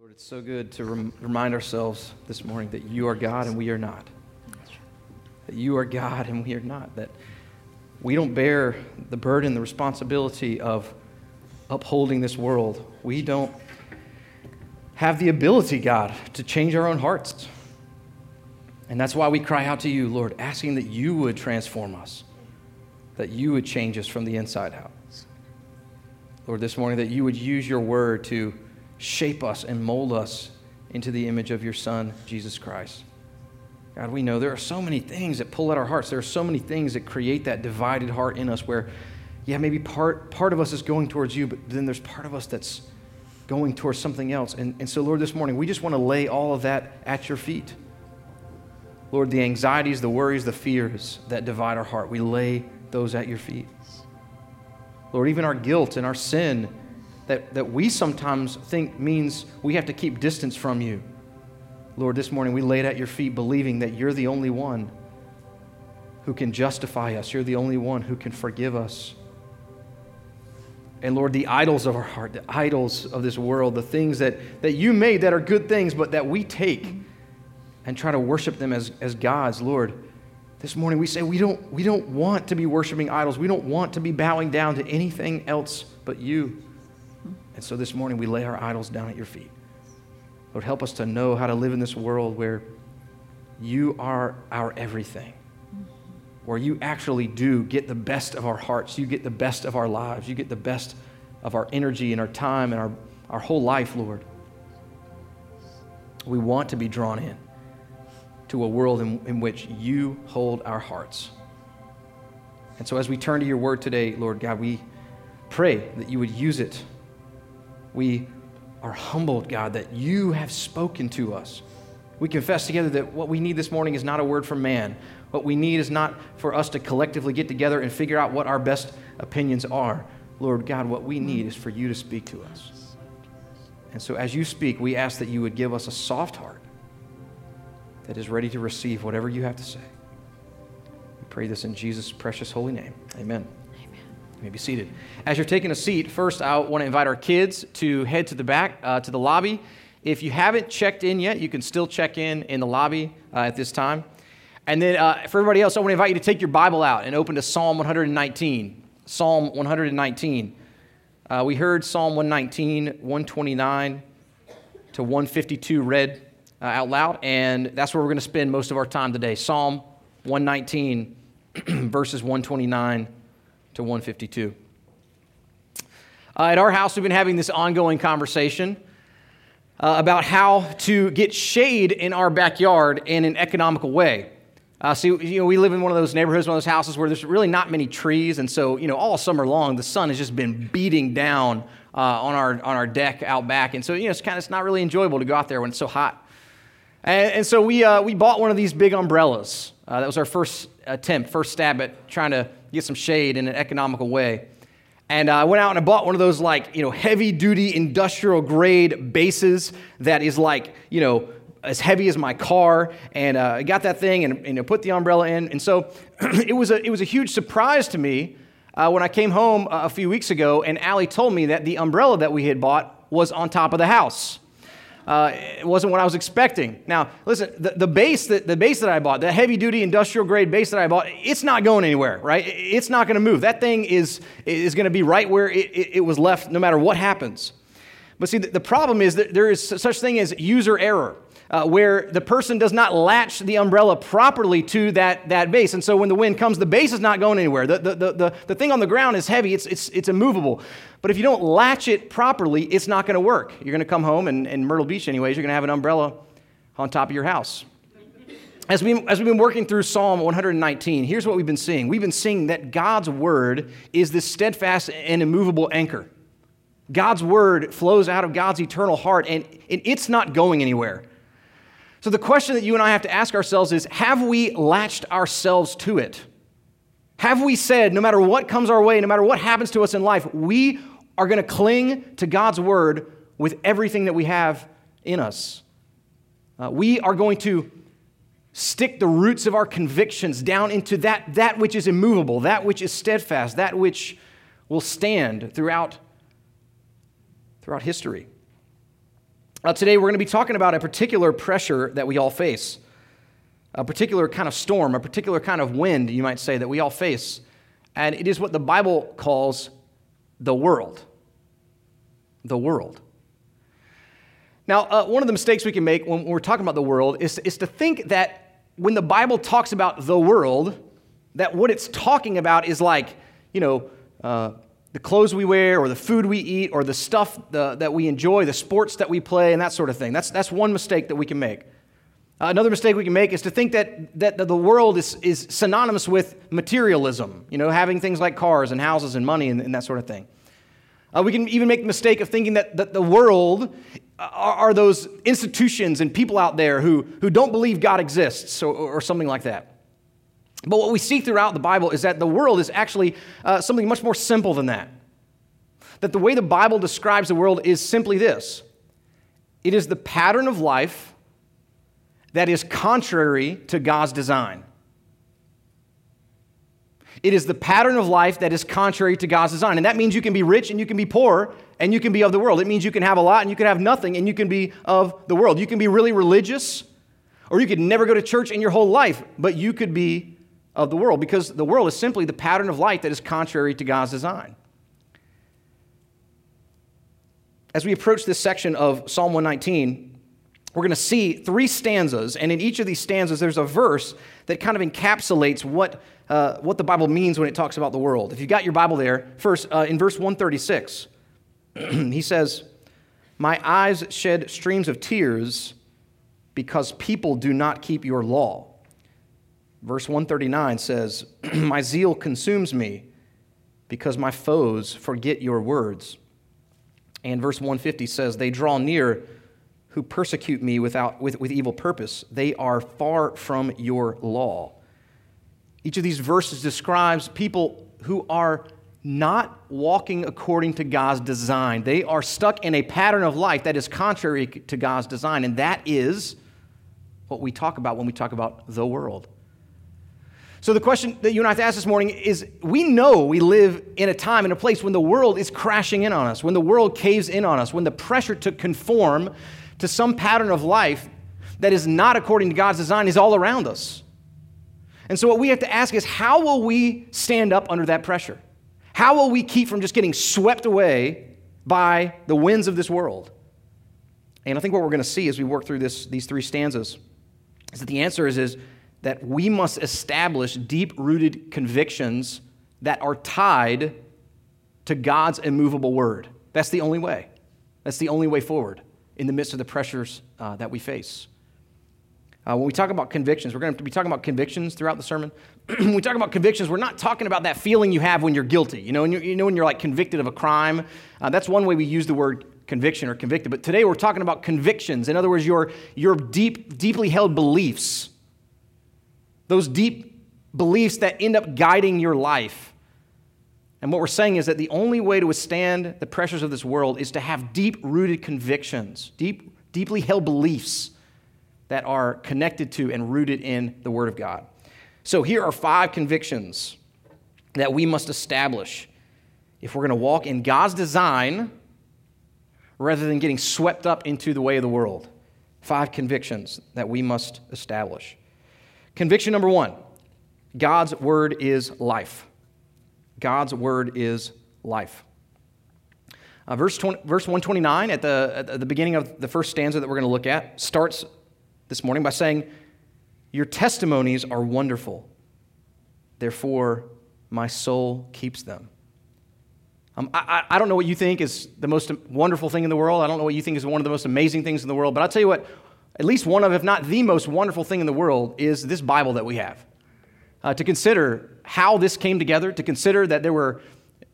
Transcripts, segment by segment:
Lord, it's so good to rem- remind ourselves this morning that you are God and we are not. That you are God and we are not. That we don't bear the burden, the responsibility of upholding this world. We don't have the ability, God, to change our own hearts. And that's why we cry out to you, Lord, asking that you would transform us, that you would change us from the inside out. Lord, this morning, that you would use your word to shape us and mold us into the image of your Son, Jesus Christ. God, we know there are so many things that pull at our hearts. There are so many things that create that divided heart in us where, yeah, maybe part, part of us is going towards you, but then there's part of us that's going towards something else. And, and so, Lord, this morning, we just want to lay all of that at your feet. Lord, the anxieties, the worries, the fears that divide our heart, we lay those at your feet. Lord, even our guilt and our sin that, that we sometimes think means we have to keep distance from you. Lord, this morning we laid at your feet believing that you're the only one who can justify us. You're the only one who can forgive us. And Lord, the idols of our heart, the idols of this world, the things that, that you made that are good things, but that we take and try to worship them as, as gods, Lord, this morning we say we don't, we don't want to be worshiping idols. We don't want to be bowing down to anything else but you. And so this morning we lay our idols down at your feet. Lord, help us to know how to live in this world where you are our everything, where you actually do get the best of our hearts, you get the best of our lives, you get the best of our energy and our time and our, our whole life, Lord. We want to be drawn in to a world in, in which you hold our hearts. And so as we turn to your word today, Lord God, we pray that you would use it we are humbled, God, that you have spoken to us. We confess together that what we need this morning is not a word from man. What we need is not for us to collectively get together and figure out what our best opinions are. Lord God, what we need is for you to speak to us. And so as you speak, we ask that you would give us a soft heart that is ready to receive whatever you have to say. We pray this in Jesus' precious holy name. Amen. You may be seated. As you're taking a seat, first I want to invite our kids to head to the back, uh, to the lobby. If you haven't checked in yet, you can still check in in the lobby uh, at this time. And then uh, for everybody else, I want to invite you to take your Bible out and open to Psalm 119. Psalm 119. Uh, we heard Psalm 119, 129 to 152 read uh, out loud, and that's where we're going to spend most of our time today. Psalm 119, verses 129 to 152. Uh, at our house, we've been having this ongoing conversation uh, about how to get shade in our backyard in an economical way. Uh, so, you know, we live in one of those neighborhoods, one of those houses where there's really not many trees. And so, you know, all summer long, the sun has just been beating down uh, on, our, on our deck out back. And so, you know, it's kind of it's not really enjoyable to go out there when it's so hot. And, and so we, uh, we bought one of these big umbrellas. Uh, that was our first attempt, first stab at trying to get some shade in an economical way. And uh, I went out and I bought one of those like, you know, heavy duty industrial grade bases that is like, you know, as heavy as my car. And uh, I got that thing and, and put the umbrella in. And so it, was a, it was a huge surprise to me uh, when I came home uh, a few weeks ago and Allie told me that the umbrella that we had bought was on top of the house. Uh, it wasn't what I was expecting. Now, listen, the, the base that the base that I bought, the heavy duty industrial grade base that I bought, it's not going anywhere, right? It's not going to move. That thing is is going to be right where it, it, it, was left, no matter what happens. But see, the, the problem is that there is such thing as user error uh, where the person does not latch the umbrella properly to that, that base. And so when the wind comes, the base is not going anywhere. The, the, the, the, the thing on the ground is heavy, it's, it's, it's immovable. But if you don't latch it properly, it's not going to work. You're going to come home, and in Myrtle Beach, anyways, you're going to have an umbrella on top of your house. As, we, as we've been working through Psalm 119, here's what we've been seeing. We've been seeing that God's word is this steadfast and immovable anchor. God's word flows out of God's eternal heart, and, and it's not going anywhere. So, the question that you and I have to ask ourselves is have we latched ourselves to it? Have we said, no matter what comes our way, no matter what happens to us in life, we are going to cling to God's word with everything that we have in us? Uh, we are going to stick the roots of our convictions down into that, that which is immovable, that which is steadfast, that which will stand throughout, throughout history. Uh, today, we're going to be talking about a particular pressure that we all face, a particular kind of storm, a particular kind of wind, you might say, that we all face. And it is what the Bible calls the world. The world. Now, uh, one of the mistakes we can make when we're talking about the world is, is to think that when the Bible talks about the world, that what it's talking about is like, you know, uh, the clothes we wear or the food we eat or the stuff the, that we enjoy, the sports that we play, and that sort of thing. That's, that's one mistake that we can make. Uh, another mistake we can make is to think that, that the world is, is synonymous with materialism, you know, having things like cars and houses and money and, and that sort of thing. Uh, we can even make the mistake of thinking that, that the world are, are, those institutions and people out there who, who don't believe God exists or, or something like that. But what we see throughout the Bible is that the world is actually uh, something much more simple than that. That the way the Bible describes the world is simply this it is the pattern of life that is contrary to God's design. It is the pattern of life that is contrary to God's design. And that means you can be rich and you can be poor and you can be of the world. It means you can have a lot and you can have nothing and you can be of the world. You can be really religious or you could never go to church in your whole life, but you could be of the world because the world is simply the pattern of light that is contrary to God's design. As we approach this section of Psalm 119, we're going to see three stanzas, and in each of these stanzas, there's a verse that kind of encapsulates what, uh, what the Bible means when it talks about the world. If you've got your Bible there, first, uh, in verse 136, he says, My eyes shed streams of tears because people do not keep your law. Verse 139 says, My zeal consumes me because my foes forget your words. And verse 150 says, They draw near who persecute me without, with, with evil purpose. They are far from your law. Each of these verses describes people who are not walking according to God's design. They are stuck in a pattern of life that is contrary to God's design, and that is what we talk about when we talk about the world. So, the question that you and I have to ask this morning is we know we live in a time, in a place when the world is crashing in on us, when the world caves in on us, when the pressure to conform to some pattern of life that is not according to God's design is all around us. And so, what we have to ask is how will we stand up under that pressure? How will we keep from just getting swept away by the winds of this world? And I think what we're going to see as we work through this, these three stanzas is that the answer is, is that we must establish deep rooted convictions that are tied to God's immovable word. That's the only way. That's the only way forward in the midst of the pressures uh, that we face. Uh, when we talk about convictions, we're going to be talking about convictions throughout the sermon. when we talk about convictions, we're not talking about that feeling you have when you're guilty. You know, when you're, you know, when you're like convicted of a crime. Uh, that's one way we use the word conviction or convicted. But today we're talking about convictions. In other words, your, your deep, deeply held beliefs those deep beliefs that end up guiding your life. And what we're saying is that the only way to withstand the pressures of this world is to have deep rooted convictions, deep, deeply held beliefs that are connected to and rooted in the Word of God. So here are five convictions that we must establish if we're going to walk in God's design rather than getting swept up into the way of the world. Five convictions that we must establish. Conviction number one God's word is life. God's word is life. Uh, verse, 20, verse 129 at the, at the beginning of the first stanza that we're going to look at starts this morning by saying, Your testimonies are wonderful, therefore my soul keeps them. Um, I, I don't know what you think is the most wonderful thing in the world. I don't know what you think is one of the most amazing things in the world, but I'll tell you what, at least one of, if not the most wonderful thing in the world, is this Bible that we have. Uh, to consider how this came together, to consider that there were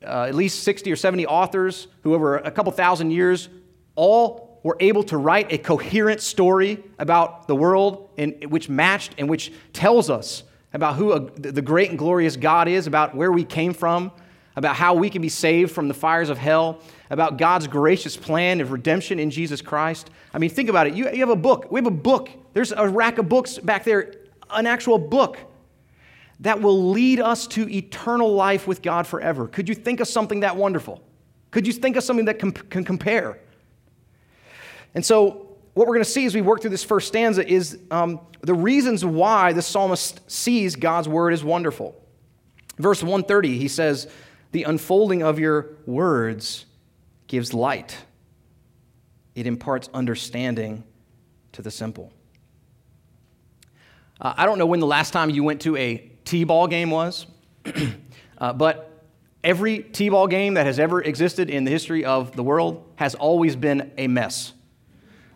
uh, at least 60 or 70 authors who, over a couple thousand years, all were able to write a coherent story about the world, in, which matched and which tells us about who a, the great and glorious God is, about where we came from, about how we can be saved from the fires of hell, about God's gracious plan of redemption in Jesus Christ. I mean, think about it. You, you have a book. We have a book. There's a rack of books back there, an actual book that will lead us to eternal life with God forever. Could you think of something that wonderful? Could you think of something that can compare? And so, what we're going to see as we work through this first stanza is um, the reasons why the psalmist sees God's word as wonderful. Verse 130, he says, The unfolding of your words gives light, it imparts understanding to the simple. Uh, I don't know when the last time you went to a T ball game was, uh, but every T ball game that has ever existed in the history of the world has always been a mess.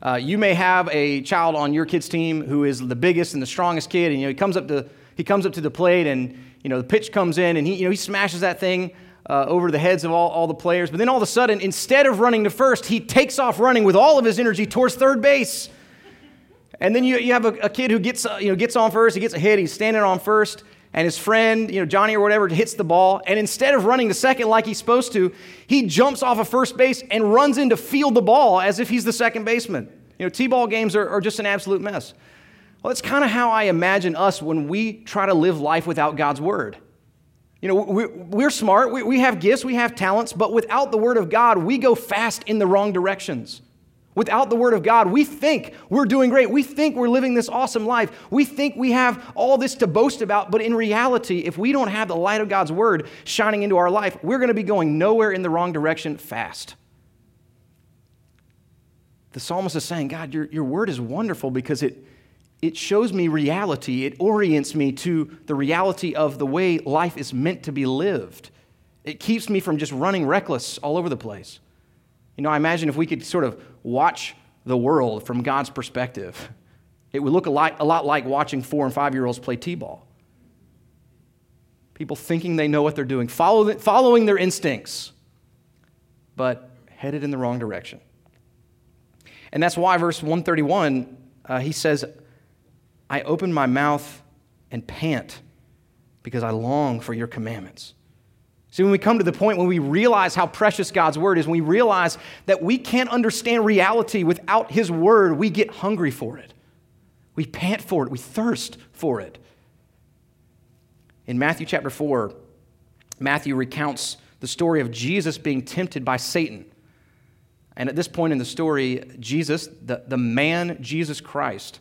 Uh, you may have a child on your kid's team who is the biggest and the strongest kid, and you know, he comes up to he comes up to the plate, and you know the pitch comes in, and he you know he smashes that thing uh, over the heads of all, all the players. But then all of a sudden, instead of running to first, he takes off running with all of his energy towards third base. And then you, you have a, a kid who gets, uh, you know, gets on first, he gets a hit, he's standing on first, and his friend, you know, Johnny or whatever, hits the ball. And instead of running to second like he's supposed to, he jumps off of first base and runs in to field the ball as if he's the second baseman. You know, T ball games are, are just an absolute mess. Well, that's kind of how I imagine us when we try to live life without God's word. You know, we're, smart, we, we have gifts, we have talents, but without the word of God, we go fast in the wrong directions. Without the Word of God, we think we're doing great. We think we're living this awesome life. We think we have all this to boast about. But in reality, if we don't have the light of God's Word shining into our life, we're going to be going nowhere in the wrong direction fast. The psalmist is saying, God, your, your Word is wonderful because it, it shows me reality. It orients me to the reality of the way life is meant to be lived. It keeps me from just running reckless all over the place. You know, I imagine if we could sort of watch the world from God's perspective, it would look a lot, a lot like watching four and five year olds play t ball. People thinking they know what they're doing, follow, following their instincts, but headed in the wrong direction. And that's why, verse 131, uh, he says, I open my mouth and pant because I long for your commandments. See, when we come to the point when we realize how precious God's word is, when we realize that we can't understand reality without his word, we get hungry for it. We pant for it. We thirst for it. In Matthew chapter 4, Matthew recounts the story of Jesus being tempted by Satan. And at this point in the story, Jesus, the, the man Jesus Christ,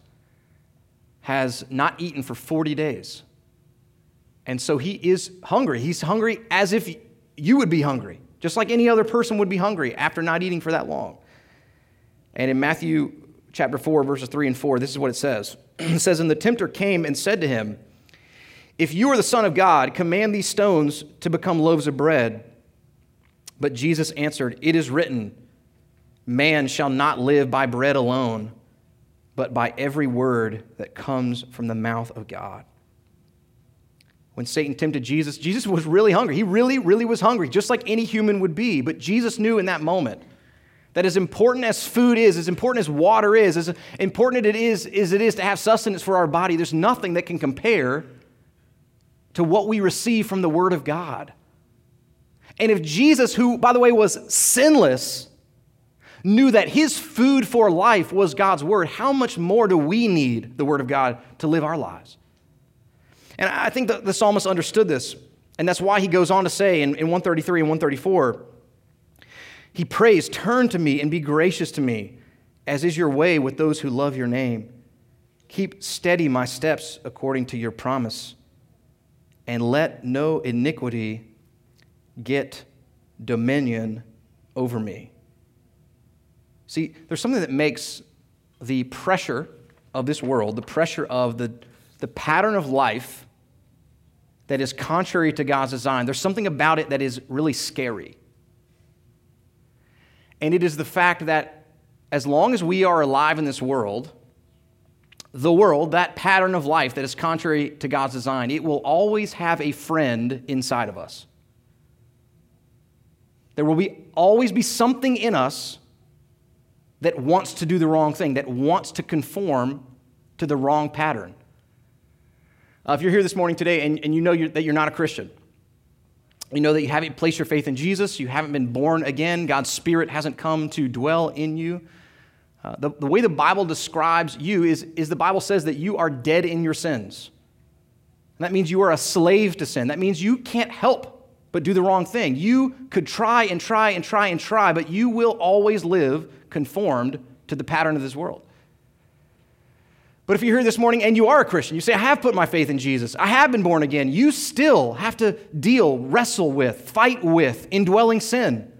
has not eaten for 40 days. And so he is hungry. He's hungry as if you would be hungry, just like any other person would be hungry after not eating for that long. And in Matthew chapter 4, verses 3 and 4, this is what it says. it says, And the tempter came and said to him, If you are the Son of God, command these stones to become loaves of bread. But Jesus answered, It is written, Man shall not live by bread alone, but by every word that comes from the mouth of God when Satan tempted Jesus, Jesus was really hungry. He really, really was hungry, just like any human would be. But Jesus knew in that moment that as important as food is, as important as water is, as important it is as it is to have sustenance for our body, there's nothing that can compare to what we receive from the Word of God. And if Jesus, who, by the way, was sinless, knew that his food for life was God's Word, how much more do we need the Word of God to live our lives? And I think the, the psalmist understood this. And that's why he goes on to say in, in 133 and 134, he prays, Turn to me and be gracious to me, as is your way with those who love your name. Keep steady my steps according to your promise, and let no iniquity get dominion over me. See, there's something that makes the pressure of this world, the pressure of the, the pattern of life that is contrary to God's design. There's something about it that is really scary. And it is the fact that as long as we are alive in this world, the world, that pattern of life that is contrary to God's design, it will always have a friend inside of us. There will be, always be something in us that wants to do the wrong thing, that wants to conform to the wrong pattern. Uh, if you're here this morning today and, and you know you're, that you're not a Christian, you know that you haven't placed your faith in Jesus, you haven't been born again, God's Spirit hasn't come to dwell in you. Uh, the, the way the Bible describes you is, is the Bible says that you are dead in your sins. And that means you are a slave to sin. That means you can't help but do the wrong thing. You could try and try and try and try, but you will always live conformed to the pattern of this world. But if you're here this morning and you are a Christian, you say, I have put my faith in Jesus, I have been born again, you still have to deal, wrestle with, fight with indwelling sin.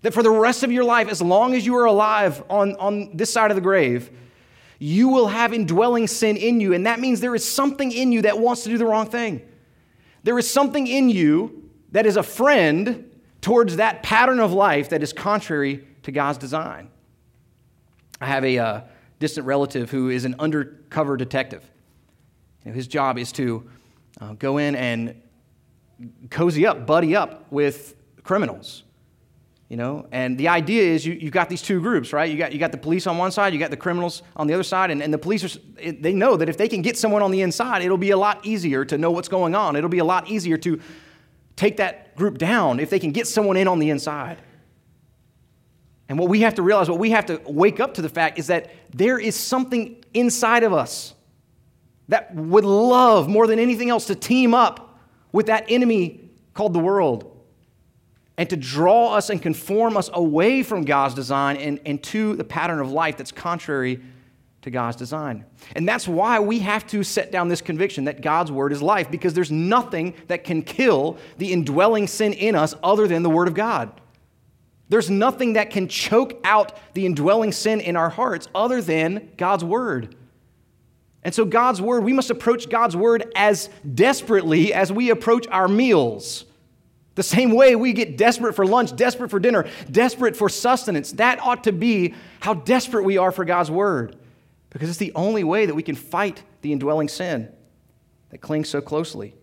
That for the rest of your life, as long as you are alive on, on this side of the grave, you will have indwelling sin in you. And that means there is something in you that wants to do the wrong thing. There is something in you that is a friend towards that pattern of life that is contrary to God's design. I have a uh, distant relative who is an undercover detective. You know, his job is to uh, go in and cozy up, buddy up with criminals. You know, and the idea is you, you've got these two groups, right? You got, you got the police on one side, you got the criminals on the other side, and, and the police, are, they know that if they can get someone on the inside, it'll be a lot easier to know what's going on. It'll be a lot easier to take that group down if they can get someone in on the inside. And what we have to realize, what we have to wake up to the fact is that there is something inside of us that would love more than anything else to team up with that enemy called the world and to draw us and conform us away from God's design and, and to the pattern of life that's contrary to God's design. And that's why we have to set down this conviction that God's word is life, because there's nothing that can kill the indwelling sin in us other than the word of God. There's nothing that can choke out the indwelling sin in our hearts other than God's word. And so, God's word, we must approach God's word as desperately as we approach our meals. The same way we get desperate for lunch, desperate for dinner, desperate for sustenance. That ought to be how desperate we are for God's word because it's the only way that we can fight the indwelling sin that clings so closely.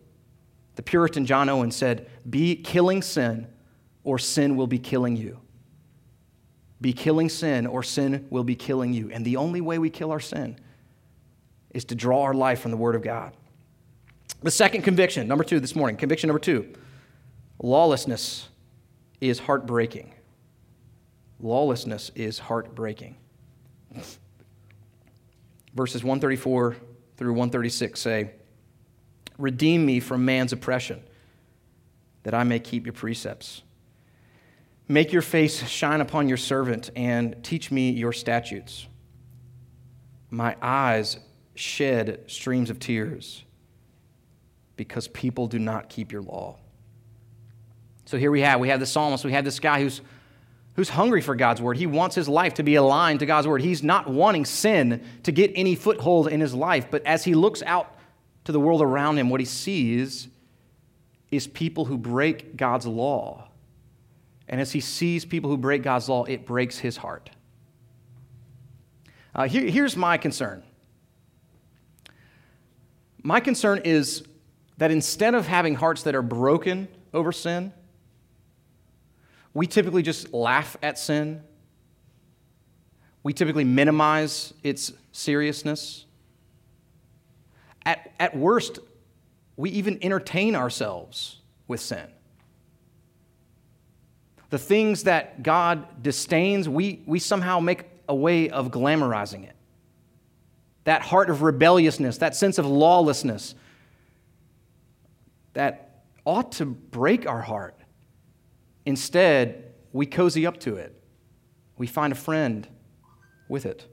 The Puritan John Owen said, Be killing sin, or sin will be killing you. Be killing sin, or sin will be killing you. And the only way we kill our sin is to draw our life from the Word of God. The second conviction, number two this morning, conviction number two lawlessness is heartbreaking. Lawlessness is heartbreaking. Verses 134 through 136 say, Redeem me from man's oppression, that I may keep your precepts. Make your face shine upon your servant, and teach me your statutes. My eyes shed streams of tears because people do not keep your law. So here we have, we have the psalmist, we have this guy who's who's hungry for God's word. He wants his life to be aligned to God's word. He's not wanting sin to get any foothold in his life, but as he looks out to the world around him, what he sees is people who break God's law. And as he sees people who break God's law, it breaks his heart. Uh, here, here's my concern. My concern is that instead of having hearts that are broken over sin, we typically just laugh at sin. We typically minimize its seriousness. At, at worst, we even entertain ourselves with sin. The things that God disdains, we, we somehow make a way of glamorizing it. That heart of rebelliousness, that sense of lawlessness, that ought to break our heart. Instead, we cozy up to it. We find a friend with it.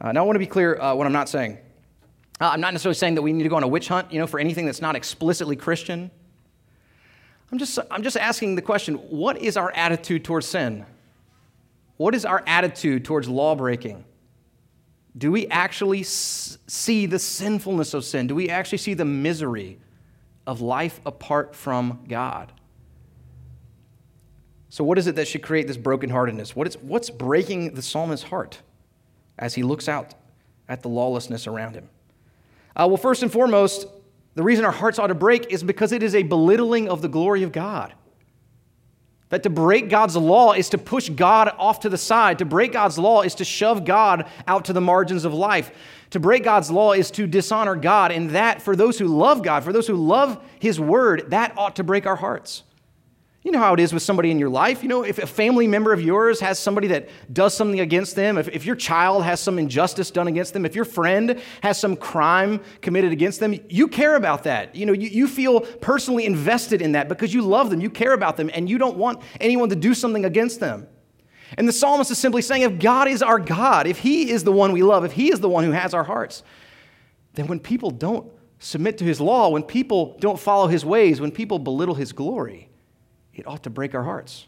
Uh, now, I want to be clear uh, what I'm not saying. Uh, I'm not necessarily saying that we need to go on a witch hunt, you know, for anything that's not explicitly Christian. I'm just, I'm just asking the question what is our attitude towards sin? What is our attitude towards law breaking? Do we actually see the sinfulness of sin? Do we actually see the misery of life apart from God? So, what is it that should create this brokenheartedness? What is, what's breaking the psalmist's heart as he looks out at the lawlessness around him? Uh, well, first and foremost, the reason our hearts ought to break is because it is a belittling of the glory of God. That to break God's law is to push God off to the side. To break God's law is to shove God out to the margins of life. To break God's law is to dishonor God. And that, for those who love God, for those who love His word, that ought to break our hearts. You know how it is with somebody in your life. You know, if a family member of yours has somebody that does something against them, if, if your child has some injustice done against them, if your friend has some crime committed against them, you care about that. You know, you, you feel personally invested in that because you love them, you care about them, and you don't want anyone to do something against them. And the psalmist is simply saying if God is our God, if He is the one we love, if He is the one who has our hearts, then when people don't submit to His law, when people don't follow His ways, when people belittle His glory, it ought to break our hearts.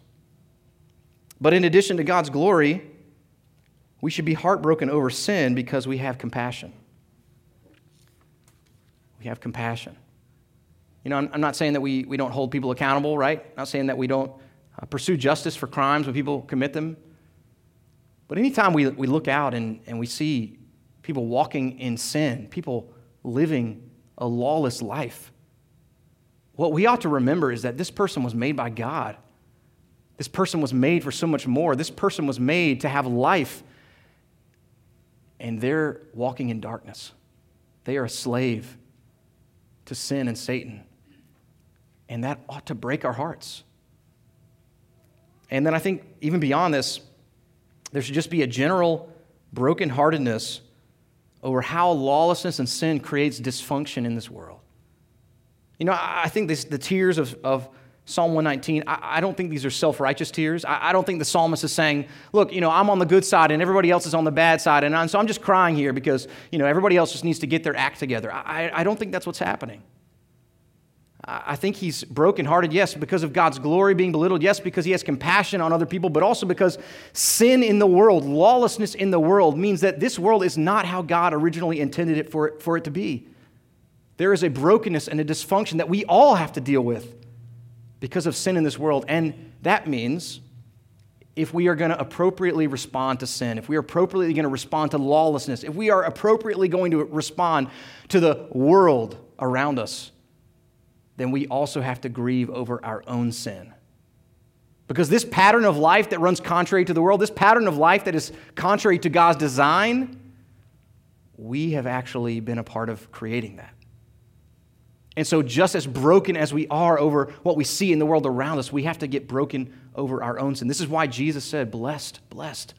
But in addition to God's glory, we should be heartbroken over sin because we have compassion. We have compassion. You know, I'm, I'm not saying that we, we don't hold people accountable, right? I'm not saying that we don't uh, pursue justice for crimes when people commit them. But anytime we, we look out and, and we see people walking in sin, people living a lawless life, what we ought to remember is that this person was made by God. This person was made for so much more. This person was made to have life. And they're walking in darkness. They are a slave to sin and Satan. And that ought to break our hearts. And then I think, even beyond this, there should just be a general brokenheartedness over how lawlessness and sin creates dysfunction in this world. You know, I think this, the tears of, of Psalm 119, I, I, don't think these are self righteous tears. I, I, don't think the psalmist is saying, look, you know, I'm on the good side and everybody else is on the bad side. And, and so I'm just crying here because, you know, everybody else just needs to get their act together. I, I don't think that's what's happening. I think he's brokenhearted, yes, because of God's glory being belittled, yes, because he has compassion on other people, but also because sin in the world, lawlessness in the world, means that this world is not how God originally intended it for, it, for it to be. There is a brokenness and a dysfunction that we all have to deal with because of sin in this world. And that means if we are going to appropriately respond to sin, if we are appropriately going to respond to lawlessness, if we are appropriately going to respond to the world around us, then we also have to grieve over our own sin. Because this pattern of life that runs contrary to the world, this pattern of life that is contrary to God's design, we have actually been a part of creating that. And so, just as broken as we are over what we see in the world around us, we have to get broken over our own sin. This is why Jesus said, Blessed, blessed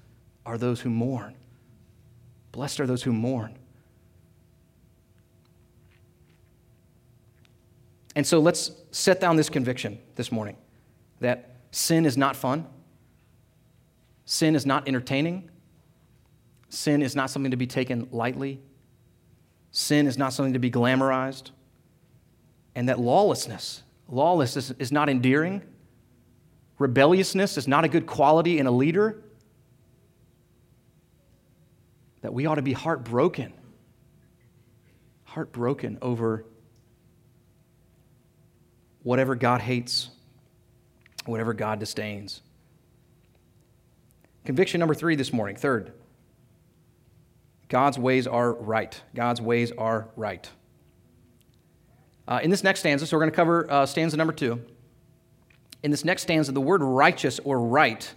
are those who mourn. Blessed are those who mourn. And so let's set down this conviction this morning that sin is not fun, sin is not entertaining, sin is not something to be taken lightly, sin is not something to be glamorized, and that lawlessness, lawlessness is not endearing, rebelliousness is not a good quality in a leader. That we ought to be heartbroken, heartbroken over whatever God hates, whatever God disdains. Conviction number three this morning, third. God's ways are right. God's ways are right. Uh, in this next stanza, so we're going to cover uh, stanza number two. In this next stanza, the word righteous or right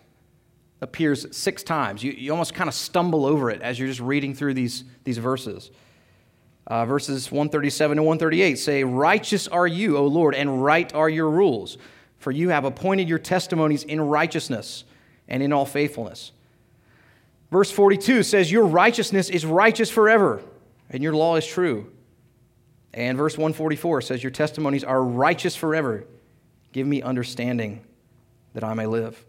appears six times. You, you almost kind of stumble over it as you're just reading through these, these verses. Uh, verses 137 to 138 say, Righteous are you, O Lord, and right are your rules, for you have appointed your testimonies in righteousness and in all faithfulness. Verse 42 says, Your righteousness is righteous forever, and your law is true. And verse 144 says, Your testimonies are righteous forever. Give me understanding that I may live.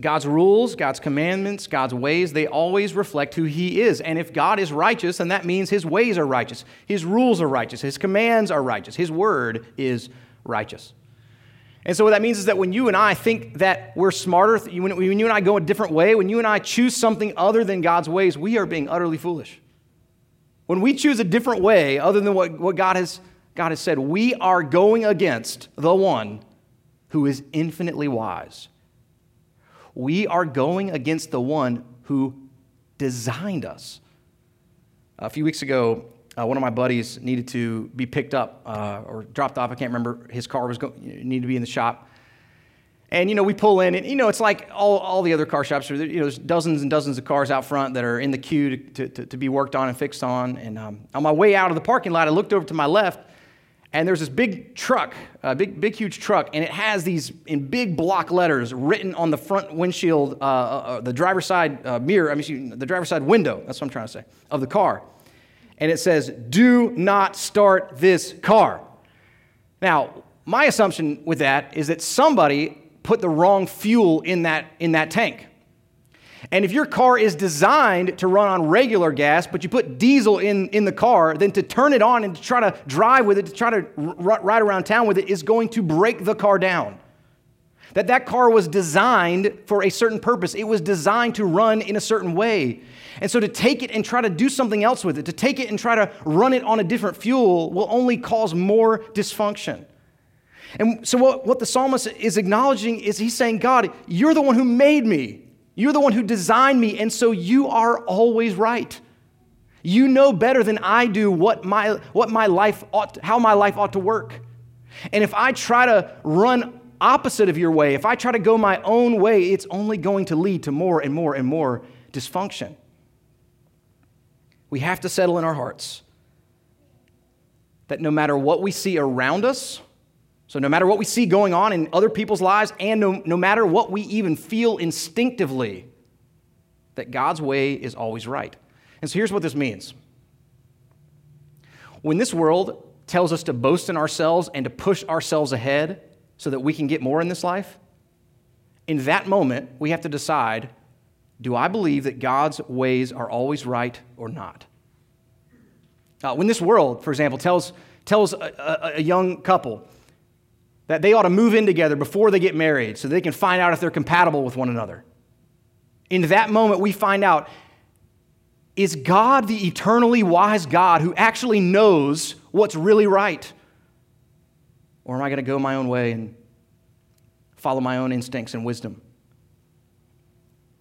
God's rules, God's commandments, God's ways, they always reflect who He is. And if God is righteous, then that means His ways are righteous, His rules are righteous, His commands are righteous, His word is righteous. And so, what that means is that when you and I think that we're smarter, when you and I go a different way, when you and I choose something other than God's ways, we are being utterly foolish. When we choose a different way other than what, what God, has, God has said, we are going against the one who is infinitely wise we are going against the one who designed us. A few weeks ago, uh, one of my buddies needed to be picked up uh, or dropped off. I can't remember. His car was going, needed to be in the shop. And, you know, we pull in, and, you know, it's like all, all the other car shops. You know, there's dozens and dozens of cars out front that are in the queue to, to, to be worked on and fixed on. And um, on my way out of the parking lot, I looked over to my left, and there's this big truck, a big, big, huge truck, and it has these in big block letters written on the front windshield, uh, uh, uh the driver's side uh, mirror, I mean, the driver's side window, that's what I'm trying to say, of the car. And it says, Do not start this car. Now, my assumption with that is that somebody put the wrong fuel in that, in that tank. And if your car is designed to run on regular gas, but you put diesel in, in the car, then to turn it on and to try to drive with it, to try to r- ride around town with it, is going to break the car down. That that car was designed for a certain purpose. It was designed to run in a certain way. And so to take it and try to do something else with it, to take it and try to run it on a different fuel, will only cause more dysfunction. And so, what, what the psalmist is acknowledging is he's saying, God, you're the one who made me. You're the one who designed me, and so you are always right. You know better than I do what my, what my life ought, how my life ought to work. And if I try to run opposite of your way, if I try to go my own way, it's only going to lead to more and more and more dysfunction. We have to settle in our hearts that no matter what we see around us, so, no matter what we see going on in other people's lives, and no, no matter what we even feel instinctively, that God's way is always right. And so, here's what this means when this world tells us to boast in ourselves and to push ourselves ahead so that we can get more in this life, in that moment, we have to decide do I believe that God's ways are always right or not? Uh, when this world, for example, tells, tells a, a, a young couple, that they ought to move in together before they get married so they can find out if they're compatible with one another. In that moment, we find out is God the eternally wise God who actually knows what's really right? Or am I going to go my own way and follow my own instincts and wisdom?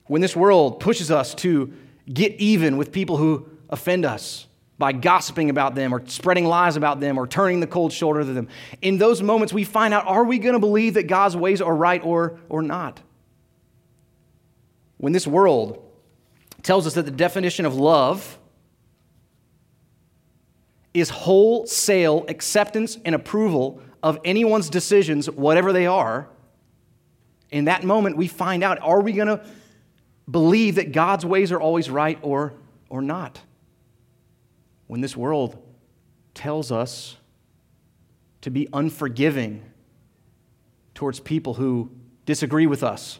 When this world pushes us to get even with people who offend us, by gossiping about them or spreading lies about them or turning the cold shoulder to them. In those moments, we find out are we going to believe that God's ways are right or, or not? When this world tells us that the definition of love is wholesale acceptance and approval of anyone's decisions, whatever they are, in that moment we find out are we going to believe that God's ways are always right or, or not? When this world tells us to be unforgiving towards people who disagree with us,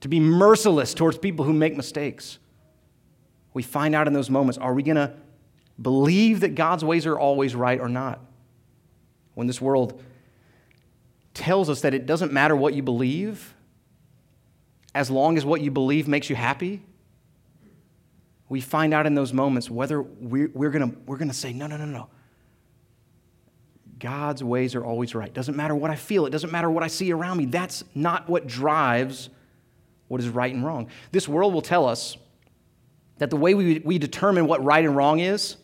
to be merciless towards people who make mistakes. We find out in those moments are we going to believe that God's ways are always right or not? When this world tells us that it doesn't matter what you believe, as long as what you believe makes you happy, we find out in those moments whether we're, we're going we're gonna say, no, no, no, no. God's ways are always right. Doesn't matter what I feel, it doesn't matter what I see around me. That's not what drives what is right and wrong. This world will tell us that the way we, we determine what right and wrong is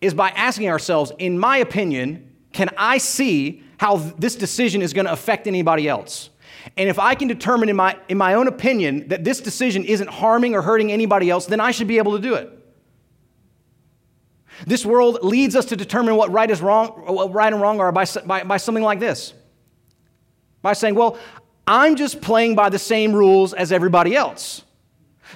is by asking ourselves, in my opinion, can I see how this decision is going to affect anybody else? And if I can determine in my, in my own opinion that this decision isn't harming or hurting anybody else, then I should be able to do it. This world leads us to determine what right, is wrong, what right and wrong are by, by, by something like this by saying, well, I'm just playing by the same rules as everybody else.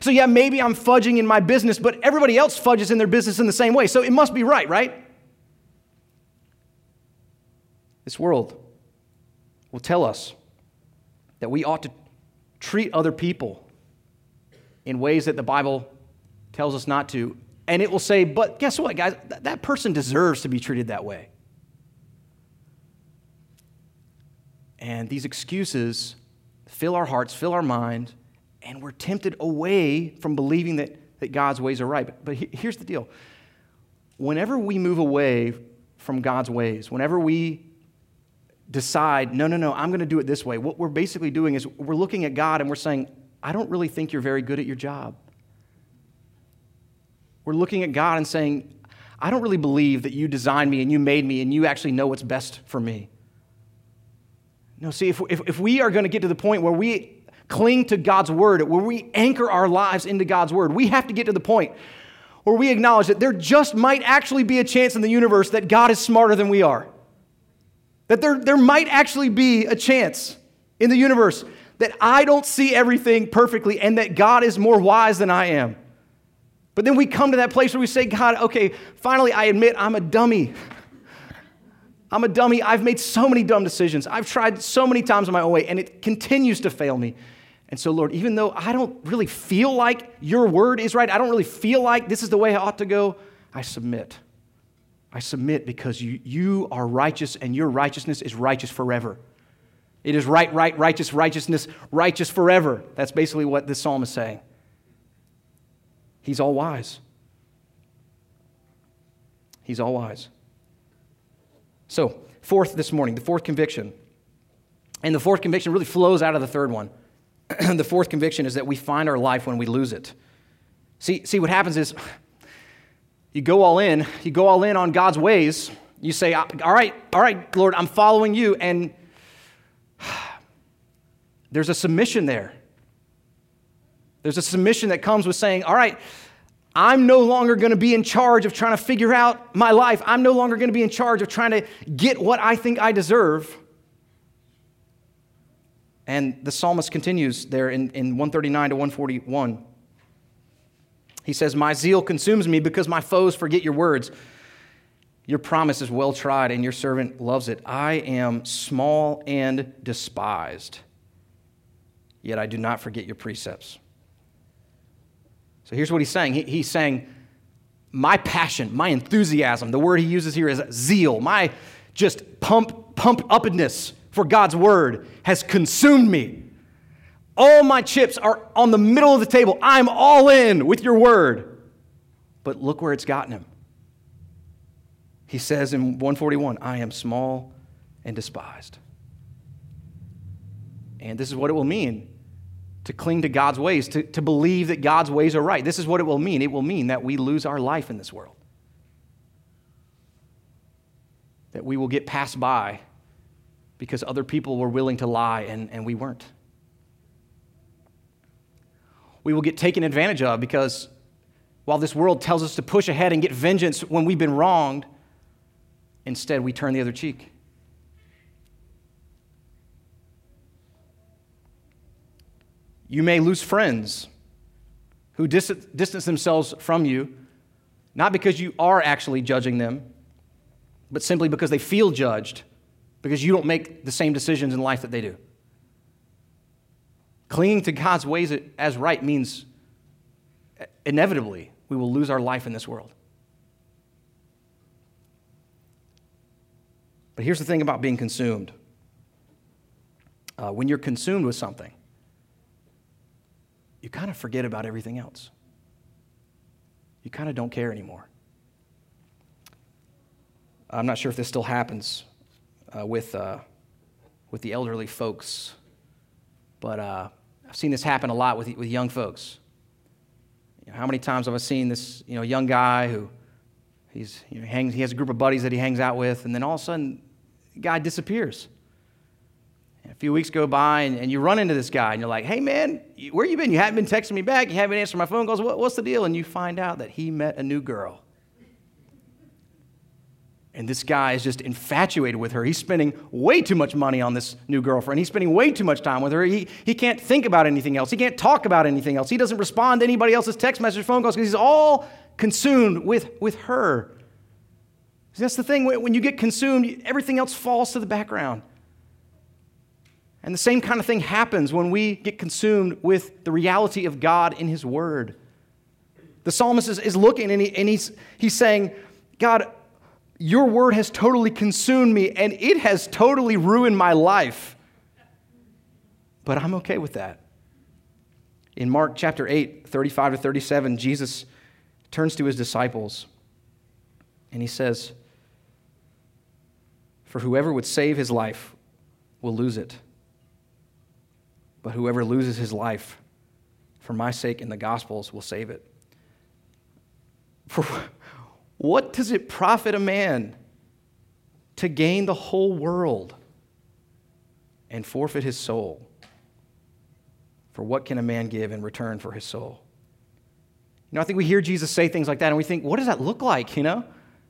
So, yeah, maybe I'm fudging in my business, but everybody else fudges in their business in the same way. So it must be right, right? This world will tell us that we ought to treat other people in ways that the Bible tells us not to. And it will say, but guess what, guys? That person deserves to be treated that way. And these excuses fill our hearts, fill our mind, and we're tempted away from believing that, that God's ways are right. But, but here's the deal whenever we move away from God's ways, whenever we decide, no, no, no, I'm going to do it this way, what we're basically doing is we're looking at God and we're saying, I don't really think you're very good at your job. We're looking at God and saying, I don't really believe that you designed me and you made me and you actually know what's best for me. No, see, if, if, if we are going to get to the point where we cling to God's word, where we anchor our lives into God's word, we have to get to the point where we acknowledge that there just might actually be a chance in the universe that God is smarter than we are. That there, there might actually be a chance in the universe that I don't see everything perfectly and that God is more wise than I am. But then we come to that place where we say, God, okay, finally I admit I'm a dummy. I'm a dummy. I've made so many dumb decisions. I've tried so many times on my own way, and it continues to fail me. And so, Lord, even though I don't really feel like your word is right, I don't really feel like this is the way I ought to go, I submit. I submit because you, you are righteous and your righteousness is righteous forever. It is right, right, righteous, righteousness, righteous forever. That's basically what this psalm is saying. He's all wise. He's all wise. So, fourth this morning, the fourth conviction. And the fourth conviction really flows out of the third one. the fourth conviction is that we find our life when we lose it. See, see, what happens is you go all in, you go all in on God's ways. You say, All right, all right, Lord, I'm following you. And there's a submission there. There's a submission that comes with saying, All right, I'm no longer going to be in charge of trying to figure out my life. I'm no longer going to be in charge of trying to get what I think I deserve. And the psalmist continues there in, in 139 to 141. He says, My zeal consumes me because my foes forget your words. Your promise is well tried, and your servant loves it. I am small and despised, yet I do not forget your precepts. So here's what he's saying. He, he's saying, My passion, my enthusiasm, the word he uses here is zeal, my just pump, pump upness for God's word has consumed me. All my chips are on the middle of the table. I'm all in with your word. But look where it's gotten him. He says in 141, I am small and despised. And this is what it will mean to cling to God's ways, to, to believe that God's ways are right. This is what it will mean. It will mean that we lose our life in this world, that we will get passed by because other people were willing to lie and, and we weren't. We will get taken advantage of because while this world tells us to push ahead and get vengeance when we've been wronged, instead we turn the other cheek. You may lose friends who dis- distance themselves from you, not because you are actually judging them, but simply because they feel judged, because you don't make the same decisions in life that they do. Clinging to God's ways as right means inevitably we will lose our life in this world. But here's the thing about being consumed uh, when you're consumed with something, you kind of forget about everything else. You kind of don't care anymore. I'm not sure if this still happens uh, with, uh, with the elderly folks, but uh, I've seen this happen a lot with, with young folks. You know, how many times have I seen this you know, young guy who he's, you know, hangs, he has a group of buddies that he hangs out with, and then all of a sudden, the guy disappears. A few weeks go by, and, and you run into this guy, and you're like, hey, man, where you been? You haven't been texting me back. You haven't answered my phone calls. What, what's the deal? And you find out that he met a new girl. And this guy is just infatuated with her. He's spending way too much money on this new girlfriend. He's spending way too much time with her. He, he can't think about anything else. He can't talk about anything else. He doesn't respond to anybody else's text message, phone calls, because he's all consumed with, with her. That's the thing. When you get consumed, everything else falls to the background. And the same kind of thing happens when we get consumed with the reality of God in His Word. The psalmist is, is looking and, he, and he's, he's saying, God, your word has totally consumed me and it has totally ruined my life. But I'm okay with that. In Mark chapter 8, 35 to 37, Jesus turns to his disciples and he says, For whoever would save his life will lose it but whoever loses his life for my sake in the Gospels will save it. For what does it profit a man to gain the whole world and forfeit his soul? For what can a man give in return for his soul? You know, I think we hear Jesus say things like that and we think, what does that look like, you know?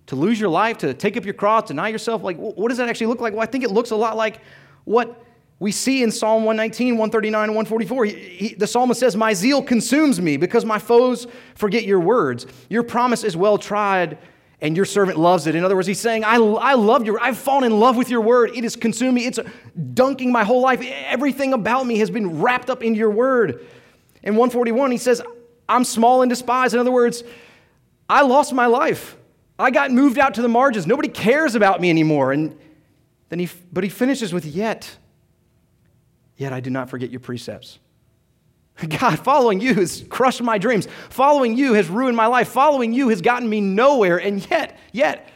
To lose your life, to take up your cross, deny yourself, like, what does that actually look like? Well, I think it looks a lot like what we see in Psalm 119, 139, and 144, he, he, the psalmist says, My zeal consumes me because my foes forget your words. Your promise is well tried, and your servant loves it. In other words, he's saying, I, I love your, I've fallen in love with your word. It has consumed me. It's dunking my whole life. Everything about me has been wrapped up in your word. In 141, he says, I'm small and despised. In other words, I lost my life. I got moved out to the margins. Nobody cares about me anymore. And then he, but he finishes with, yet, yet I do not forget your precepts. God, following you has crushed my dreams. Following you has ruined my life. Following you has gotten me nowhere. And yet, yet,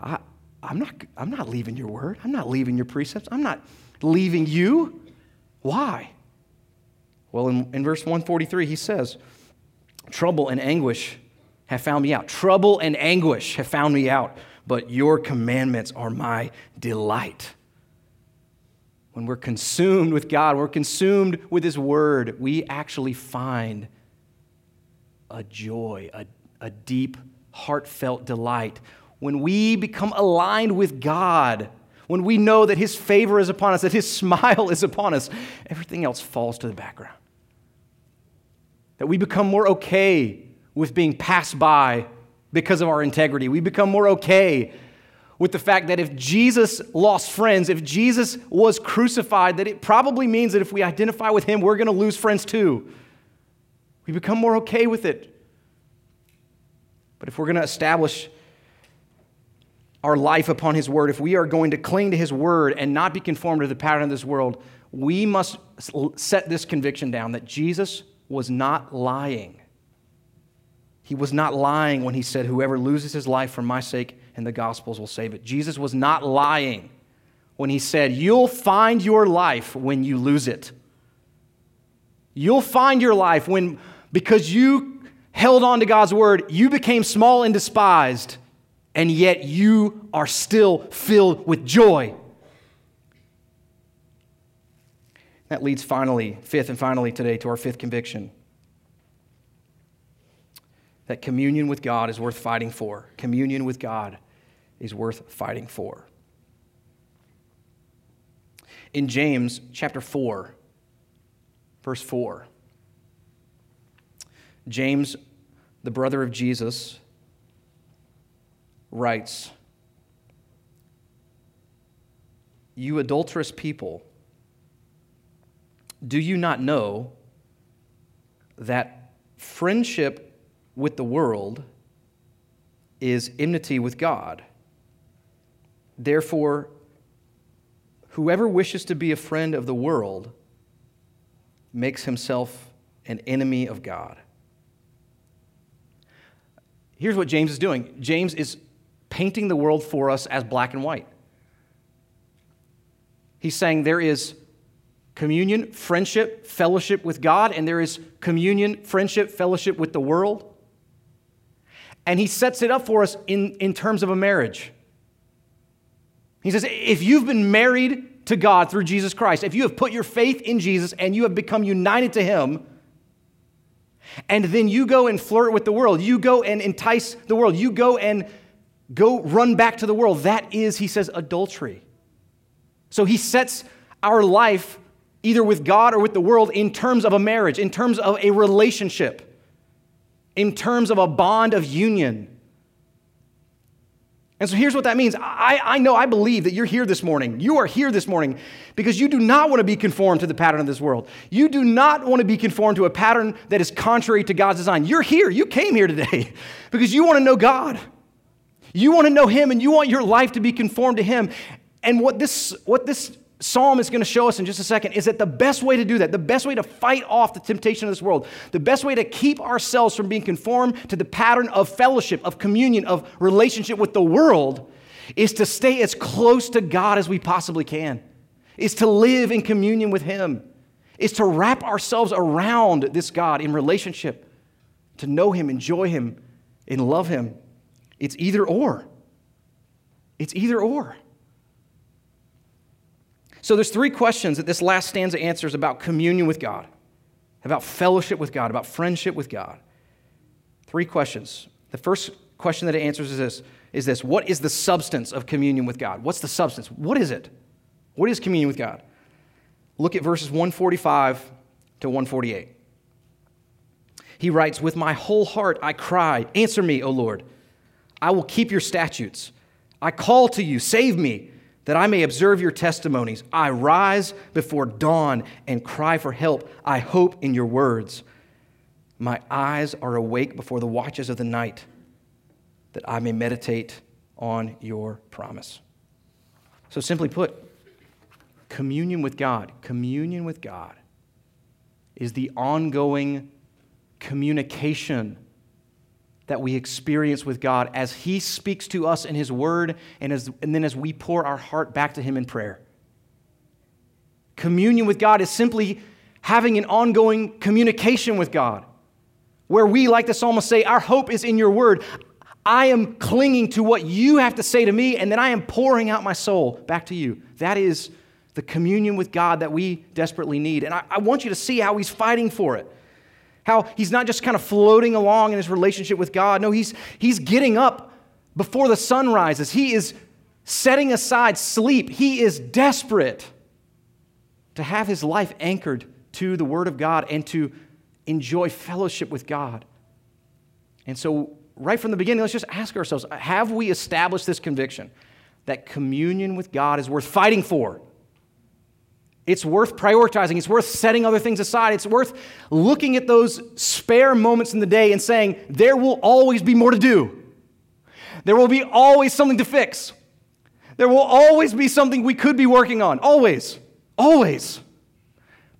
I, am not, I'm not leaving your word. I'm not leaving your precepts. I'm not leaving you. Why? Well, in, in verse 143, he says, Trouble and anguish have found me out. Trouble and anguish have found me out, but your commandments are my delight. When we're consumed with God, we're consumed with His Word, we actually find a joy, a, a deep, heartfelt delight. When we become aligned with God, when we know that His favor is upon us, that His smile is upon us, everything else falls to the background. That we become more okay with being passed by because of our integrity. We become more okay with the fact that if Jesus lost friends, if Jesus was crucified, that it probably means that if we identify with him, we're going to lose friends too. We become more okay with it. But if we're going to establish our life upon his word, if we are going to cling to his word and not be conformed to the pattern of this world, we must set this conviction down that Jesus was not lying. He was not lying when he said, Whoever loses his life for my sake and the Gospels will save it. Jesus was not lying when he said, You'll find your life when you lose it. You'll find your life when, because you held on to God's word, you became small and despised, and yet you are still filled with joy. That leads finally, fifth and finally today, to our fifth conviction that communion with God is worth fighting for. Communion with God is worth fighting for. In James chapter 4, verse 4, James, the brother of Jesus, writes, You adulterous people, do you not know that friendship with the world is enmity with God? Therefore, whoever wishes to be a friend of the world makes himself an enemy of God. Here's what James is doing James is painting the world for us as black and white. He's saying there is communion, friendship, fellowship with God, and there is communion, friendship, fellowship with the world. And he sets it up for us in, in terms of a marriage. He says, if you've been married to God through Jesus Christ, if you have put your faith in Jesus and you have become united to Him, and then you go and flirt with the world, you go and entice the world, you go and go run back to the world, that is, he says, adultery. So he sets our life either with God or with the world in terms of a marriage, in terms of a relationship, in terms of a bond of union. And so here's what that means. I, I know, I believe that you're here this morning. You are here this morning because you do not want to be conformed to the pattern of this world. You do not want to be conformed to a pattern that is contrary to God's design. You're here. You came here today because you want to know God. You want to know Him and you want your life to be conformed to Him. And what this, what this psalm is going to show us in just a second is that the best way to do that, the best way to fight off the temptation of this world, the best way to keep ourselves from being conformed to the pattern of fellowship, of communion, of relationship with the world, is to stay as close to God as we possibly can, is to live in communion with Him, is to wrap ourselves around this God in relationship, to know Him, enjoy Him, and love Him. It's either or. It's either or. So there's three questions that this last stanza answers about communion with God, about fellowship with God, about friendship with God. Three questions. The first question that it answers is this, is this What is the substance of communion with God? What's the substance? What is it? What is communion with God? Look at verses 145 to 148. He writes, With my whole heart I cry, Answer me, O Lord. I will keep your statutes. I call to you, save me, that I may observe your testimonies. I rise before dawn and cry for help. I hope in your words. My eyes are awake before the watches of the night, that I may meditate on your promise. So, simply put, communion with God, communion with God is the ongoing communication that we experience with God as He speaks to us in His Word and, as, and then as we pour our heart back to Him in prayer. Communion with God is simply having an ongoing communication with God, where we, like the psalmist, say, Our hope is in your Word. I am clinging to what you have to say to me, and then I am pouring out my soul back to you. That is the communion with God that we desperately need. And I, I want you to see how He's fighting for it how he's not just kind of floating along in his relationship with God. No, he's, he's getting up before the sun rises. He is setting aside sleep. He is desperate to have his life anchored to the Word of God and to enjoy fellowship with God. And so, right from the beginning, let's just ask ourselves have we established this conviction that communion with God is worth fighting for? It's worth prioritizing. It's worth setting other things aside. It's worth looking at those spare moments in the day and saying, there will always be more to do. There will be always something to fix. There will always be something we could be working on. Always. Always.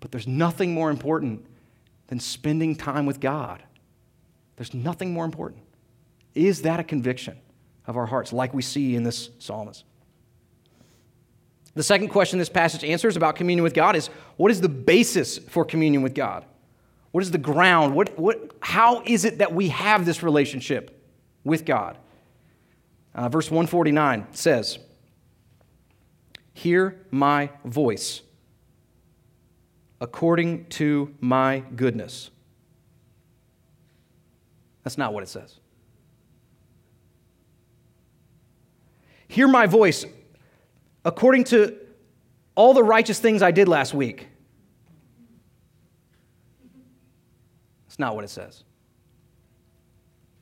But there's nothing more important than spending time with God. There's nothing more important. Is that a conviction of our hearts, like we see in this psalmist? The second question this passage answers about communion with God is what is the basis for communion with God? What is the ground? What, what, how is it that we have this relationship with God? Uh, verse 149 says, Hear my voice according to my goodness. That's not what it says. Hear my voice according to all the righteous things I did last week. That's not what it says.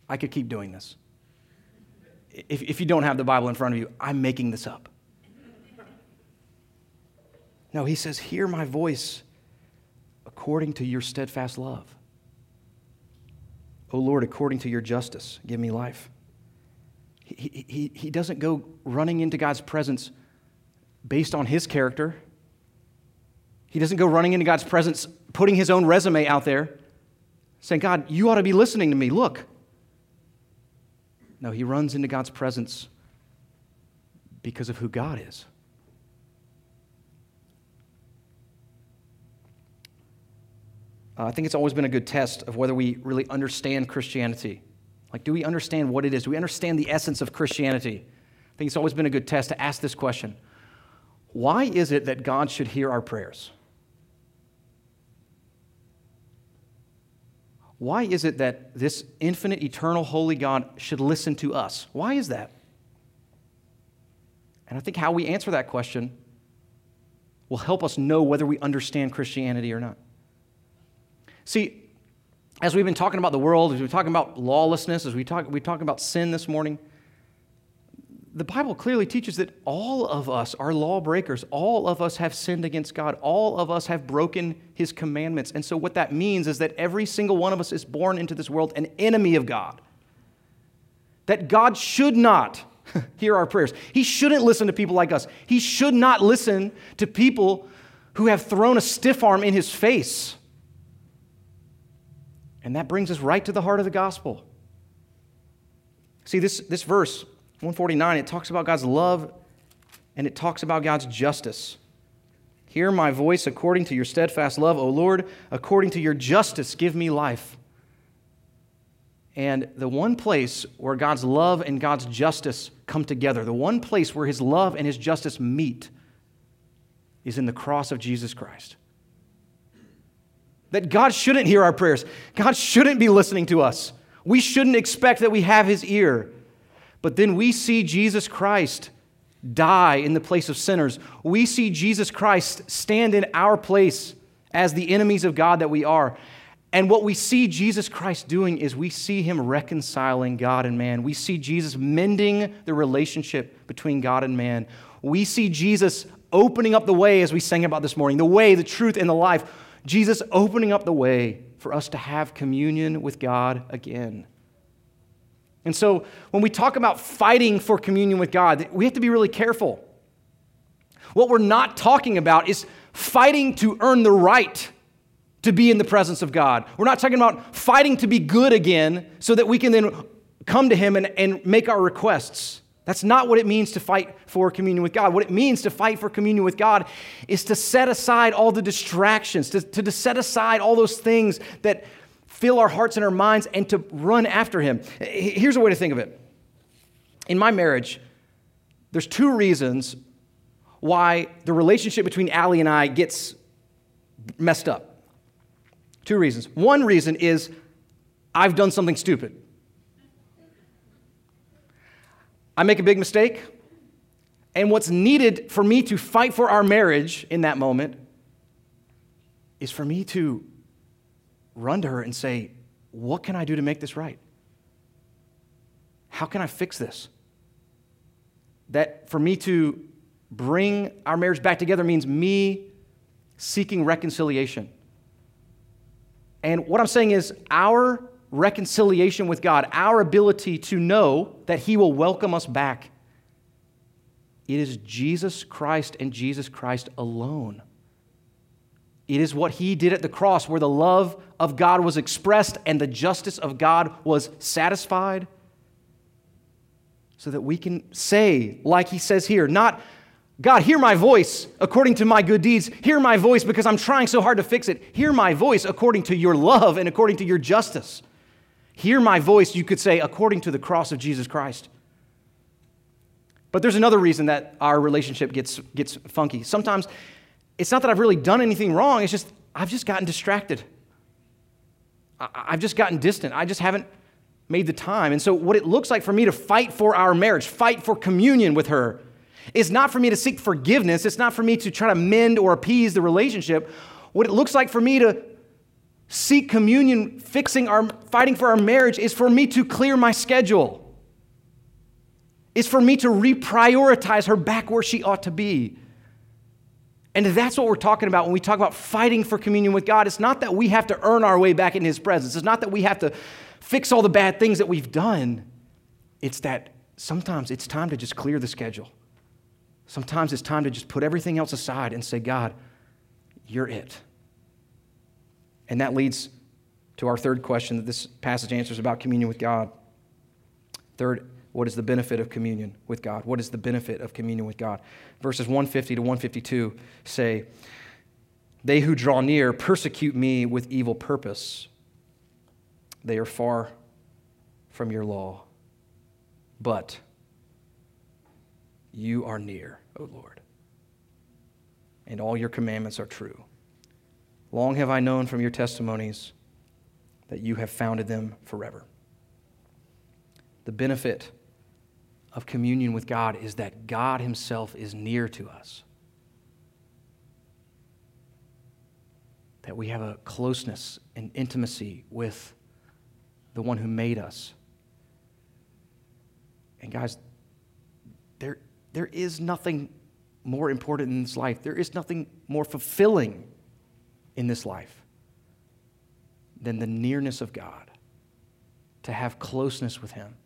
I could keep doing this. If, if you don't have the Bible in front of you, I'm making this up. No, he says, Hear my voice according to your steadfast love. O Lord, according to your justice, give me life. He, he, he doesn't go running into God's presence based on his character. He doesn't go running into God's presence, putting his own resume out there, saying, God, you ought to be listening to me. Look. No, he runs into God's presence because of who God is. Uh, I think it's always been a good test of whether we really understand Christianity. Like, do we understand what it is? Do we understand the essence of Christianity? I think it's always been a good test to ask this question why is it that God should hear our prayers? Why is it that this infinite, eternal, holy God should listen to us? Why is that? And I think how we answer that question will help us know whether we understand Christianity or not. See, as we've been talking about the world, as we've been talking about lawlessness, as we talk, we talk about sin this morning, the Bible clearly teaches that all of us are lawbreakers. All of us have sinned against God. All of us have broken his commandments. And so, what that means is that every single one of us is born into this world an enemy of God. That God should not hear our prayers. He shouldn't listen to people like us. He should not listen to people who have thrown a stiff arm in his face. And that brings us right to the heart of the gospel. See, this, this verse 149, it talks about God's love and it talks about God's justice. Hear my voice according to your steadfast love, O Lord, according to your justice, give me life. And the one place where God's love and God's justice come together, the one place where his love and his justice meet, is in the cross of Jesus Christ. That God shouldn't hear our prayers, God shouldn't be listening to us. We shouldn't expect that we have his ear. But then we see Jesus Christ die in the place of sinners. We see Jesus Christ stand in our place as the enemies of God that we are. And what we see Jesus Christ doing is we see him reconciling God and man. We see Jesus mending the relationship between God and man. We see Jesus opening up the way, as we sang about this morning the way, the truth, and the life. Jesus opening up the way for us to have communion with God again. And so when we talk about fighting for communion with God, we have to be really careful. What we're not talking about is fighting to earn the right to be in the presence of God. We're not talking about fighting to be good again so that we can then come to Him and, and make our requests. That's not what it means to fight for communion with God. What it means to fight for communion with God is to set aside all the distractions, to, to set aside all those things that fill our hearts and our minds, and to run after Him. Here's a way to think of it. In my marriage, there's two reasons why the relationship between Allie and I gets messed up. Two reasons. One reason is I've done something stupid. I make a big mistake, and what's needed for me to fight for our marriage in that moment is for me to run to her and say, What can I do to make this right? How can I fix this? That for me to bring our marriage back together means me seeking reconciliation. And what I'm saying is, our reconciliation with God, our ability to know that He will welcome us back, it is Jesus Christ and Jesus Christ alone. It is what He did at the cross where the love of God was expressed and the justice of God was satisfied. So that we can say, like He says here, not God, hear my voice according to my good deeds. Hear my voice because I'm trying so hard to fix it. Hear my voice according to your love and according to your justice. Hear my voice, you could say, according to the cross of Jesus Christ. But there's another reason that our relationship gets, gets funky. Sometimes it's not that I've really done anything wrong, it's just I've just gotten distracted. I've just gotten distant. I just haven't made the time. And so, what it looks like for me to fight for our marriage, fight for communion with her, is not for me to seek forgiveness. It's not for me to try to mend or appease the relationship. What it looks like for me to seek communion, fixing our, fighting for our marriage, is for me to clear my schedule. Is for me to reprioritize her back where she ought to be. And that's what we're talking about when we talk about fighting for communion with God. It's not that we have to earn our way back in His presence. It's not that we have to fix all the bad things that we've done. It's that sometimes it's time to just clear the schedule. Sometimes it's time to just put everything else aside and say, God, you're it. And that leads to our third question that this passage answers about communion with God. Third, what is the benefit of communion with God? What is the benefit of communion with God? Verses 150 to 152 say, They who draw near persecute me with evil purpose. They are far from your law. But you are near, O Lord, and all your commandments are true. Long have I known from your testimonies that you have founded them forever. The benefit of communion with God is that God Himself is near to us. That we have a closeness and intimacy with the one who made us. And guys, there, there is nothing more important in this life. There is nothing more fulfilling in this life than the nearness of God, to have closeness with Him,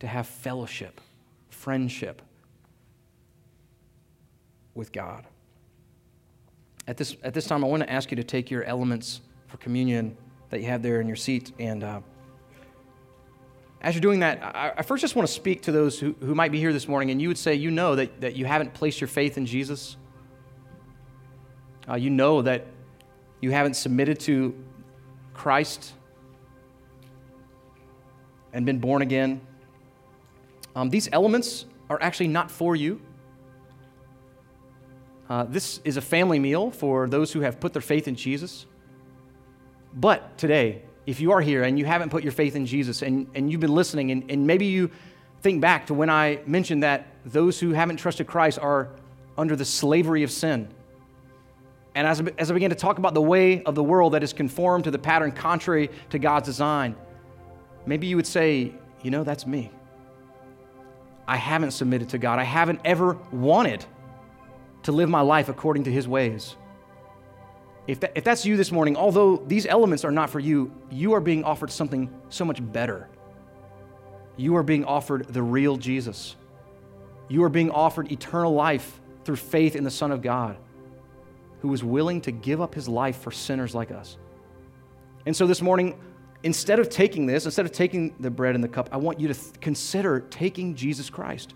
to have fellowship, friendship with God. At this, at this time, I want to ask you to take your elements for communion that you have there in your seat and. Uh, as you're doing that, I, I first just want to speak to those who, who might be here this morning and you would say, you know that, that you haven't placed your faith in Jesus. Uh, you know that you haven't submitted to Christ and been born again. Um, these elements are actually not for you. Uh, this is a family meal for those who have put their faith in Jesus. But today, if you are here and you haven't put your faith in Jesus and, and you've been listening, and, and maybe you think back to when I mentioned that those who haven't trusted Christ are under the slavery of sin. And as, as I began to talk about the way of the world that is conformed to the pattern contrary to God's design, maybe you would say, you know, that's me. I haven't submitted to God. I haven't ever wanted to live my life according to His ways. If, that, if that's you this morning, although these elements are not for you, you are being offered something so much better. You are being offered the real Jesus. You are being offered eternal life through faith in the Son of God who was willing to give up his life for sinners like us. And so this morning, instead of taking this, instead of taking the bread and the cup, I want you to th- consider taking Jesus Christ,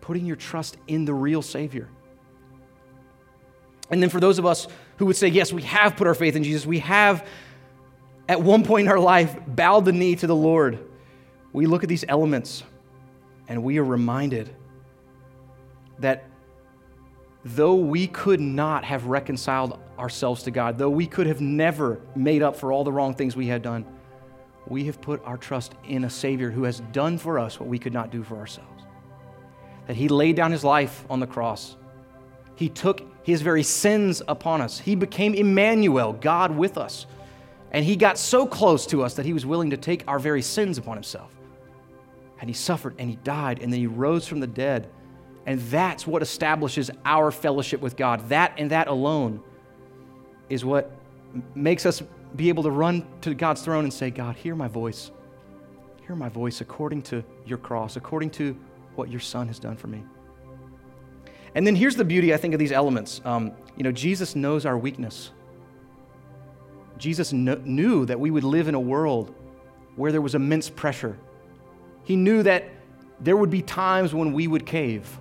putting your trust in the real Savior. And then for those of us who would say, yes, we have put our faith in Jesus, we have at one point in our life bowed the knee to the Lord, we look at these elements and we are reminded that though we could not have reconciled ourselves to God, though we could have never made up for all the wrong things we had done, we have put our trust in a Savior who has done for us what we could not do for ourselves. That He laid down His life on the cross. He took His very sins upon us. He became Emmanuel, God with us. And He got so close to us that He was willing to take our very sins upon Himself. And He suffered and He died and then He rose from the dead and that's what establishes our fellowship with God. That and that alone is what makes us be able to run to God's throne and say, God, hear my voice. Hear my voice according to your cross, according to what your Son has done for me. And then here's the beauty, I think, of these elements. Um, you know, Jesus knows our weakness. Jesus kn- knew that we would live in a world where there was immense pressure. He knew that there would be times when we would cave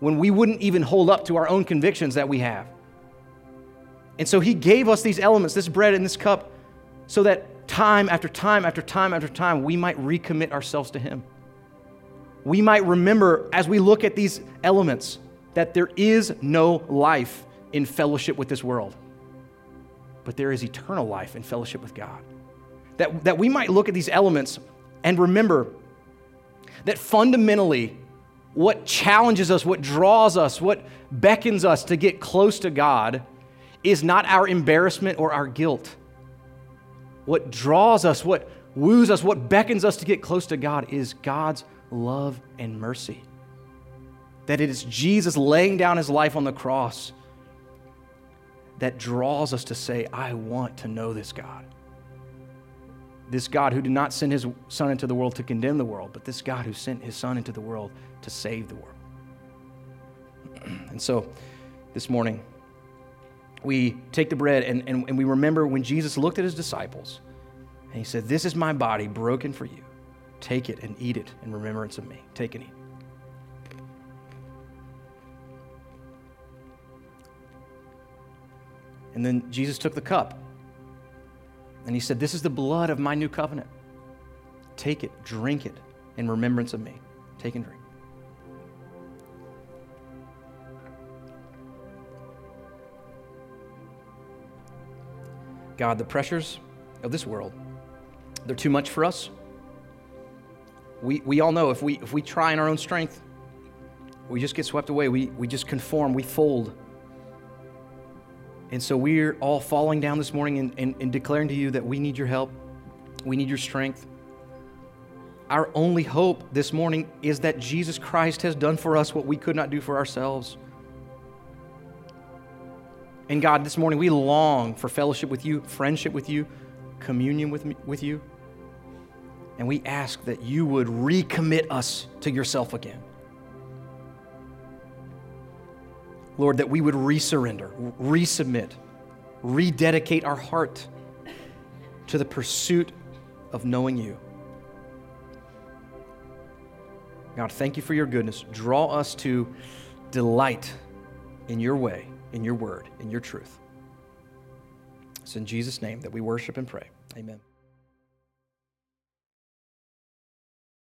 when we wouldn't even hold up to our own convictions that we have. And so he gave us these elements, this bread and this cup, so that time after time after time after time we might recommit ourselves to him. We might remember as we look at these elements that there is no life in fellowship with this world, but there is eternal life in fellowship with God. That, that we might look at these elements and remember that fundamentally what challenges us, what draws us, what beckons us to get close to God is not our embarrassment or our guilt. What draws us, what woos us, what beckons us to get close to God is God's love and mercy. That it is Jesus laying down his life on the cross that draws us to say, I want to know this God. This God who did not send his Son into the world to condemn the world, but this God who sent his Son into the world to save the world. and so this morning, we take the bread and, and, and we remember when Jesus looked at his disciples and he said, This is my body broken for you. Take it and eat it in remembrance of me. Take and eat. And then Jesus took the cup and he said, This is the blood of my new covenant. Take it, drink it in remembrance of me. Take and drink. God, the pressures of this world, they're too much for us. We, we all know if we, if we try in our own strength, we just get swept away. We, we just conform, we fold. And so we're all falling down this morning and, and, and declaring to you that we need your help, we need your strength. Our only hope this morning is that Jesus Christ has done for us what we could not do for ourselves. And God, this morning we long for fellowship with you, friendship with you, communion with, me, with you. And we ask that you would recommit us to yourself again. Lord, that we would resurrender, resubmit, rededicate our heart to the pursuit of knowing you. God, thank you for your goodness. Draw us to delight in your way in your word, in your truth. It's in Jesus' name that we worship and pray. Amen.